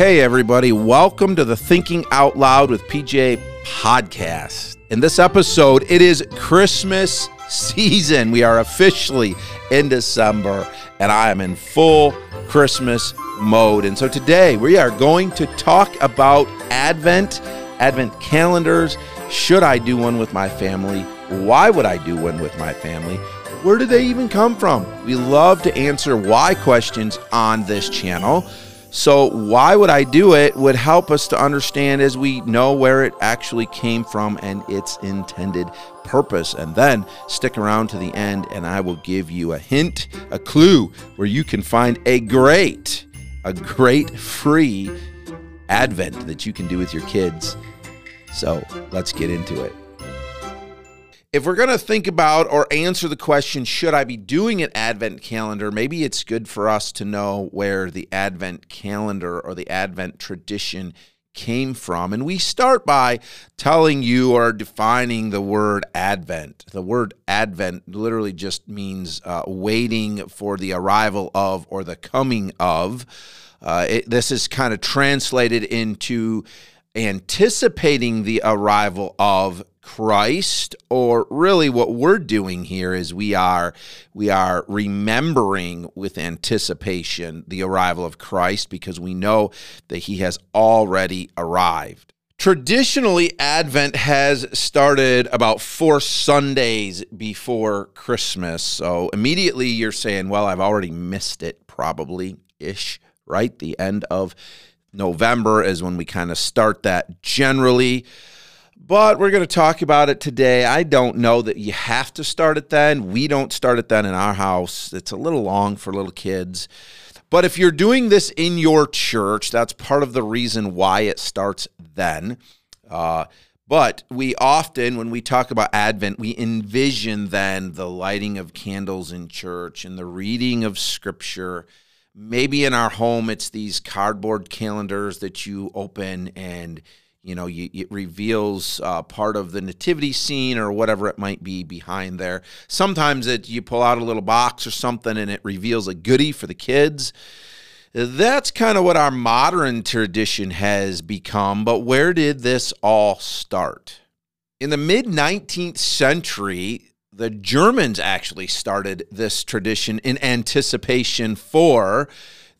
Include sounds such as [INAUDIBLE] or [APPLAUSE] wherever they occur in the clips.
Hey, everybody, welcome to the Thinking Out Loud with PJ podcast. In this episode, it is Christmas season. We are officially in December, and I am in full Christmas mode. And so today we are going to talk about Advent, Advent calendars. Should I do one with my family? Why would I do one with my family? Where do they even come from? We love to answer why questions on this channel. So, why would I do it would help us to understand as we know where it actually came from and its intended purpose. And then stick around to the end, and I will give you a hint, a clue where you can find a great, a great free advent that you can do with your kids. So, let's get into it if we're going to think about or answer the question, should I be doing an Advent calendar? Maybe it's good for us to know where the Advent calendar or the Advent tradition came from. And we start by telling you or defining the word Advent. The word Advent literally just means uh, waiting for the arrival of or the coming of. Uh, it, this is kind of translated into anticipating the arrival of Christ or really what we're doing here is we are we are remembering with anticipation the arrival of Christ because we know that he has already arrived. Traditionally, Advent has started about four Sundays before Christmas. So immediately you're saying, well, I've already missed it, probably ish, right? The end of November is when we kind of start that generally. But we're going to talk about it today. I don't know that you have to start it then. We don't start it then in our house. It's a little long for little kids. But if you're doing this in your church, that's part of the reason why it starts then. Uh, but we often, when we talk about Advent, we envision then the lighting of candles in church and the reading of scripture maybe in our home it's these cardboard calendars that you open and you know you, it reveals uh, part of the nativity scene or whatever it might be behind there. Sometimes it you pull out a little box or something and it reveals a goodie for the kids. That's kind of what our modern tradition has become but where did this all start? In the mid 19th century the Germans actually started this tradition in anticipation for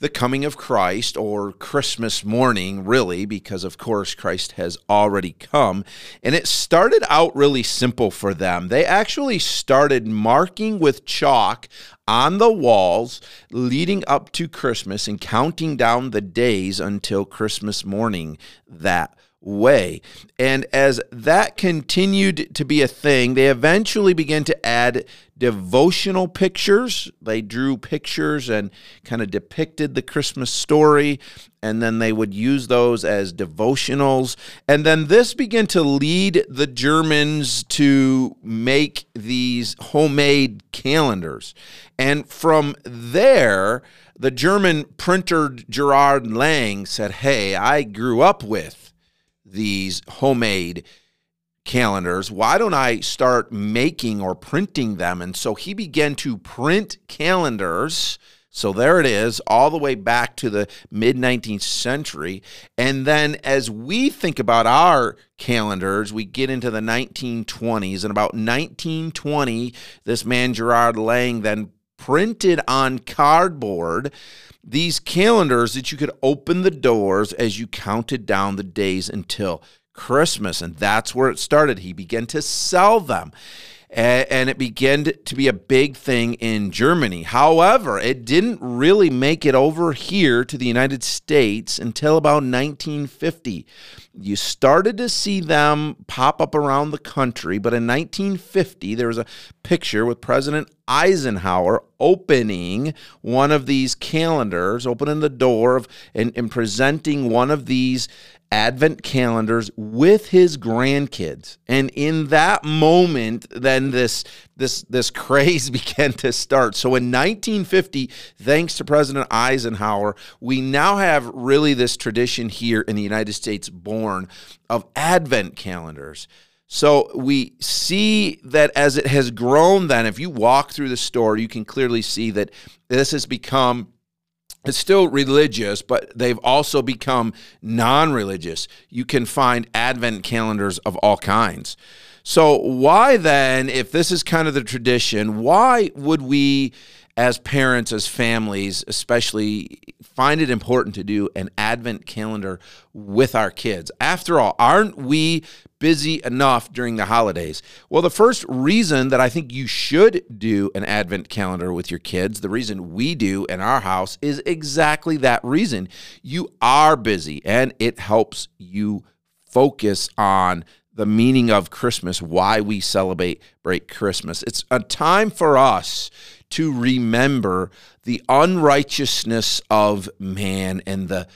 the coming of Christ or Christmas morning, really, because of course Christ has already come. And it started out really simple for them. They actually started marking with chalk on the walls leading up to Christmas and counting down the days until Christmas morning that way. And as that continued to be a thing, they eventually began to add devotional pictures. They drew pictures and kind of depicted the Christmas story, and then they would use those as devotionals. And then this began to lead the Germans to make these homemade calendars. And from there, the German printer Gerard Lang said, Hey, I grew up with these homemade calendars. Why don't I start making or printing them? And so he began to print calendars. So there it is, all the way back to the mid 19th century. And then as we think about our calendars, we get into the 1920s. And about 1920, this man, Gerard Lang, then printed on cardboard these calendars that you could open the doors as you counted down the days until Christmas. And that's where it started. He began to sell them. And it began to be a big thing in Germany. However, it didn't really make it over here to the United States until about 1950. You started to see them pop up around the country, but in 1950, there was a picture with President Eisenhower opening one of these calendars, opening the door of, and, and presenting one of these advent calendars with his grandkids. And in that moment then this this this [LAUGHS] craze began to start. So in 1950 thanks to president eisenhower we now have really this tradition here in the united states born of advent calendars so we see that as it has grown, then, if you walk through the store, you can clearly see that this has become it's still religious, but they've also become non religious. You can find advent calendars of all kinds. So, why then, if this is kind of the tradition, why would we, as parents, as families, especially, find it important to do an advent calendar with our kids? After all, aren't we busy enough during the holidays? Well, the first reason that I think you should do an advent calendar with your kids, the reason we do in our house, is exactly that reason. You are busy and it helps you focus on the meaning of Christmas, why we celebrate break Christmas. It's a time for us to remember the unrighteousness of man and the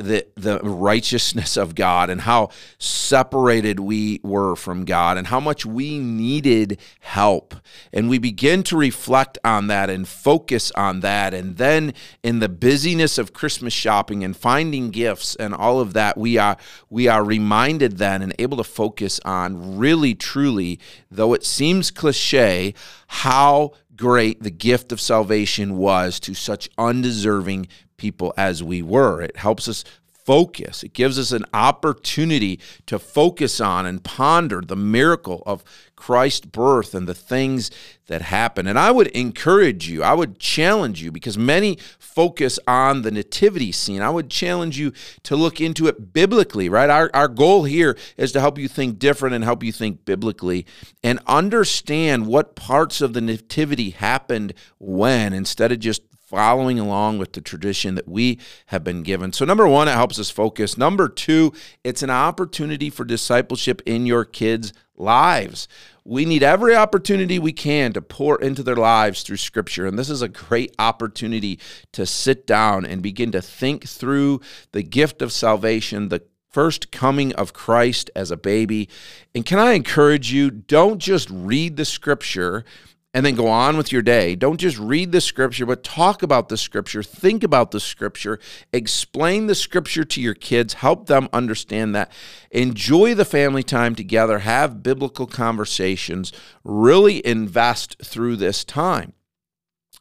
the the righteousness of God and how separated we were from God and how much we needed help. And we begin to reflect on that and focus on that. And then in the busyness of Christmas shopping and finding gifts and all of that we are we are reminded then and able to focus on really truly though it seems cliche how great the gift of salvation was to such undeserving people as we were. It helps us focus. It gives us an opportunity to focus on and ponder the miracle of Christ's birth and the things that happen. And I would encourage you, I would challenge you, because many focus on the nativity scene. I would challenge you to look into it biblically, right? Our, our goal here is to help you think different and help you think biblically and understand what parts of the nativity happened when instead of just following along with the tradition that we have been given. So, number one, it helps us focus. Number two, it's an opportunity for discipleship in your kids' lives. We need every opportunity we can to pour into their lives through Scripture. And this is a great opportunity to sit down and begin to think through the gift of salvation, the first coming of Christ as a baby. And can I encourage you, don't just read the Scripture and then go on with your day. Don't just read the scripture, but talk about the scripture, think about the scripture, explain the scripture to your kids, help them understand that. Enjoy the family time together, have biblical conversations, really invest through this time.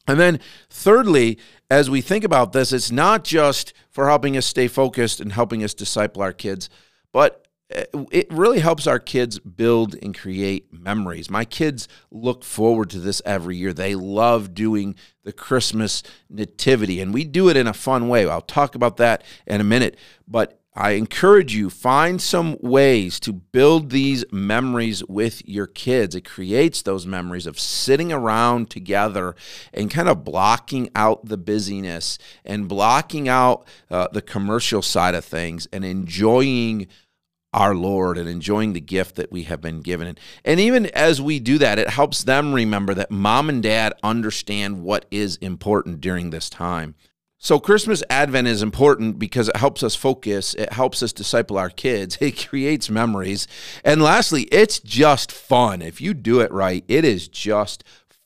And then, thirdly, as we think about this, it's not just for helping us stay focused and helping us disciple our kids, but it really helps our kids build and create memories. My kids look forward to this every year. They love doing the Christmas nativity, and we do it in a fun way. I'll talk about that in a minute, but I encourage you find some ways to build these memories with your kids. It creates those memories of sitting around together and kind of blocking out the busyness and blocking out uh, the commercial side of things and enjoying our Lord and enjoying the gift that we have been given. And even as we do that, it helps them remember that mom and dad understand what is important during this time. So, Christmas Advent is important because it helps us focus, it helps us disciple our kids, [LAUGHS] it creates memories. And lastly, it's just fun. If you do it right, it is just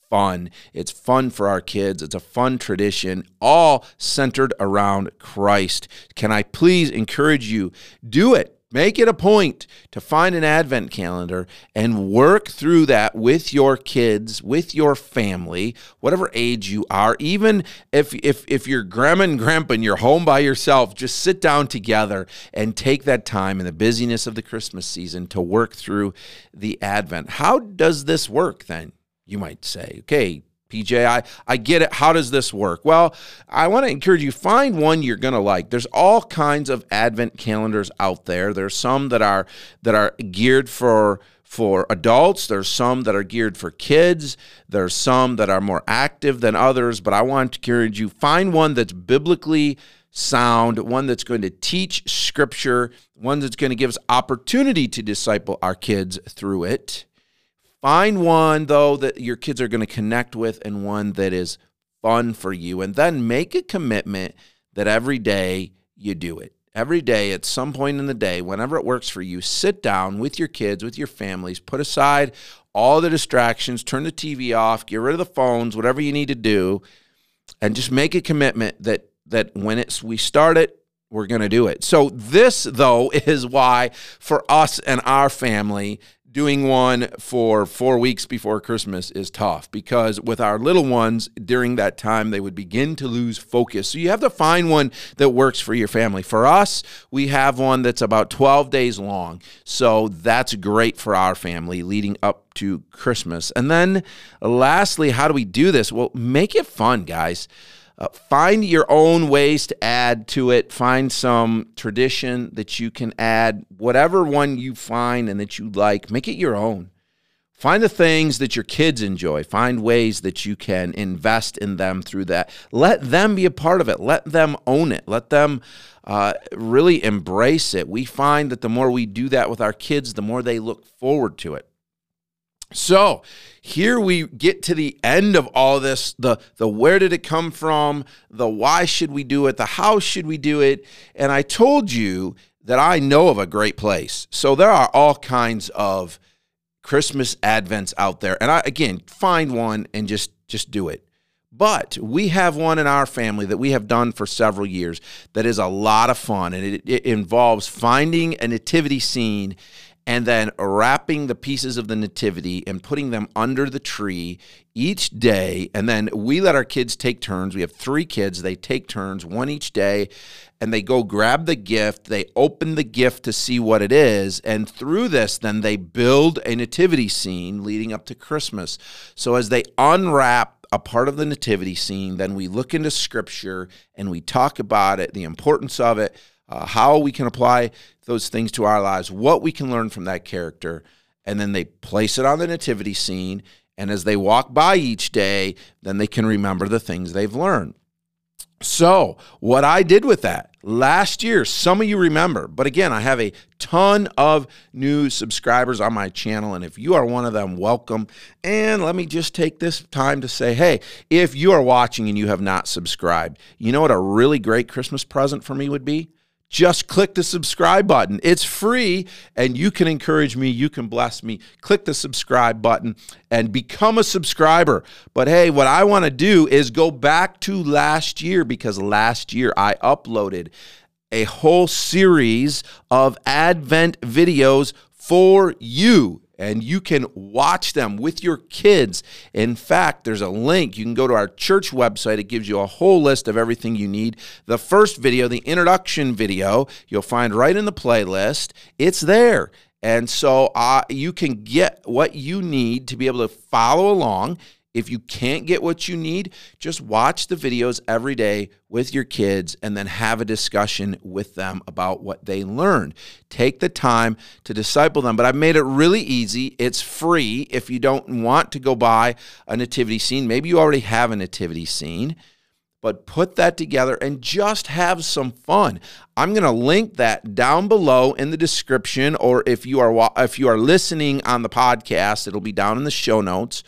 fun. It's fun for our kids. It's a fun tradition, all centered around Christ. Can I please encourage you? Do it. Make it a point to find an advent calendar and work through that with your kids, with your family, whatever age you are. Even if if if you're grandma and grandpa and you're home by yourself, just sit down together and take that time in the busyness of the Christmas season to work through the advent. How does this work then? You might say, okay, PJ, I, I get it. How does this work? Well, I want to encourage you find one you're going to like. There's all kinds of advent calendars out there. There's some that are that are geared for for adults, there's some that are geared for kids, there's some that are more active than others, but I want to encourage you find one that's biblically sound, one that's going to teach scripture, one that's going to give us opportunity to disciple our kids through it. Find one, though, that your kids are going to connect with and one that is fun for you. And then make a commitment that every day you do it. Every day, at some point in the day, whenever it works for you, sit down with your kids, with your families, put aside all the distractions, turn the TV off, get rid of the phones, whatever you need to do, and just make a commitment that that when it's we start it, we're going to do it. So this though [LAUGHS] is why for us and our family doing one for four weeks before Christmas is tough because with our little ones during that time, they would begin to lose focus. So you have to find one that works for your family. For us, we have one that's about 12 days long. So that's great for our family leading up to Christmas. And then lastly, how do we do this? Well, make it fun, guys. Uh, find your own ways to add to it. Find some tradition that you can add, whatever one you find and that you like, make it your own. Find the things that your kids enjoy. Find ways that you can invest in them through that. Let them be a part of it. Let them own it. Let them uh, really embrace it. We find that the more we do that with our kids, the more they look forward to it. So here we get to the end of all this the the where did it come from the why should we do it the how should we do it and i told you that i know of a great place. So there are all kinds of christmas advents out there and i again find one and just just do it. But we have one in our family that we have done for several years that is a lot of fun and it, it involves finding a nativity scene and then wrapping the pieces of the nativity and putting them under the tree each day. And then we let our kids take turns. We have three kids. They take turns, one each day, and they go grab the gift. They open the gift to see what it is. And through this, then they build a nativity scene leading up to Christmas. So as they unwrap a part of the nativity scene, then we look into scripture and we talk about it, the importance of it uh, how we can apply those things to our lives, what we can learn from that character, and then they place it on the nativity scene. And as they walk by each day, then they can remember the things they've learned. So, what I did with that last year, some of you remember, but again, I have a ton of new subscribers on my channel. And if you are one of them, welcome. And let me just take this time to say hey, if you are watching and you have not subscribed, you know what a really great Christmas present for me would be? Just click the subscribe button. It's free and you can encourage me, you can bless me. Click the subscribe button and become a subscriber. But hey, what I want to do is go back to last year because last year I uploaded a whole series of Advent videos for you and you can watch them with your kids. In fact, there's a link. You can go to our church website. It gives you a whole list of everything you need. The first video, the introduction video, you'll find right in the playlist. It's there. And so uh, you can get what you need to be able to follow along. If you can't get what you need, just watch the videos every day with your kids and then have a discussion with them about what they learned. Take the time to disciple them. But I've made it really easy. It's free if you don't want to go buy a nativity scene. Maybe you already have a nativity scene but put that together and just have some fun. I'm going to link that down below in the description or if you are if you are listening on the podcast, it'll be down in the show notes.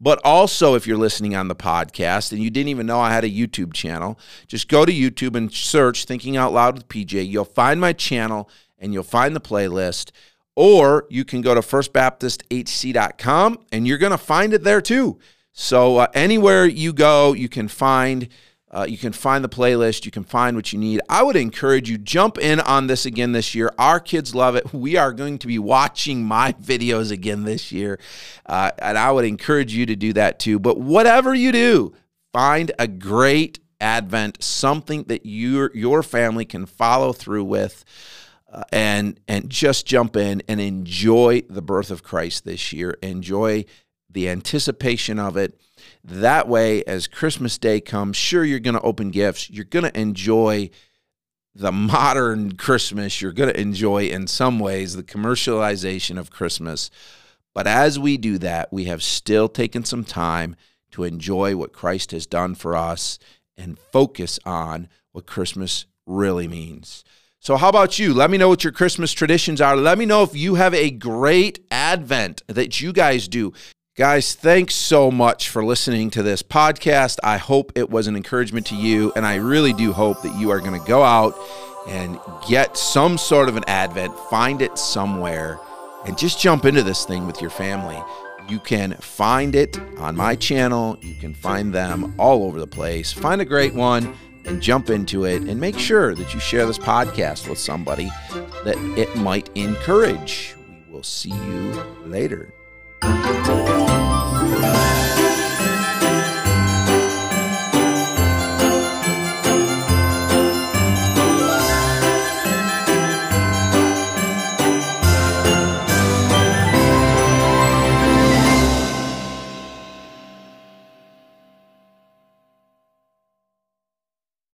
But also, if you're listening on the podcast and you didn't even know I had a YouTube channel, just go to YouTube and search Thinking Out Loud with PJ. You'll find my channel and you'll find the playlist. Or you can go to firstbaptisthc.com and you're going to find it there too. So, uh, anywhere you go, you can find uh, you can find the playlist. You can find what you need. I would encourage you jump in on this again this year. Our kids love it. We are going to be watching my [LAUGHS] videos again this year, uh, and I would encourage you to do that too. But whatever you do, find a great Advent, something that your your family can follow through with. Uh, and and just jump in and enjoy the birth of Christ this year. Enjoy the anticipation of it that way, as Christmas Day comes, sure, you're going to open gifts. You're going to enjoy the modern Christmas. You're going to enjoy, in some ways, the commercialization of Christmas. But as we do that, we have still taken some time to enjoy what Christ has done for us and focus on what Christmas really means. So, how about you? Let me know what your Christmas traditions are. Let me know if you have a great Advent that you guys do. Guys, thanks so much for listening to this podcast. I hope it was an encouragement to you, and I really do hope that you are going to go out and get some sort of an Advent, find it somewhere, and just jump into this thing with your family. You can find it on my channel, you can find them all over the place. Find a great one and jump into it, and make sure that you share this podcast with somebody that it might encourage We'll see you later. Thank you.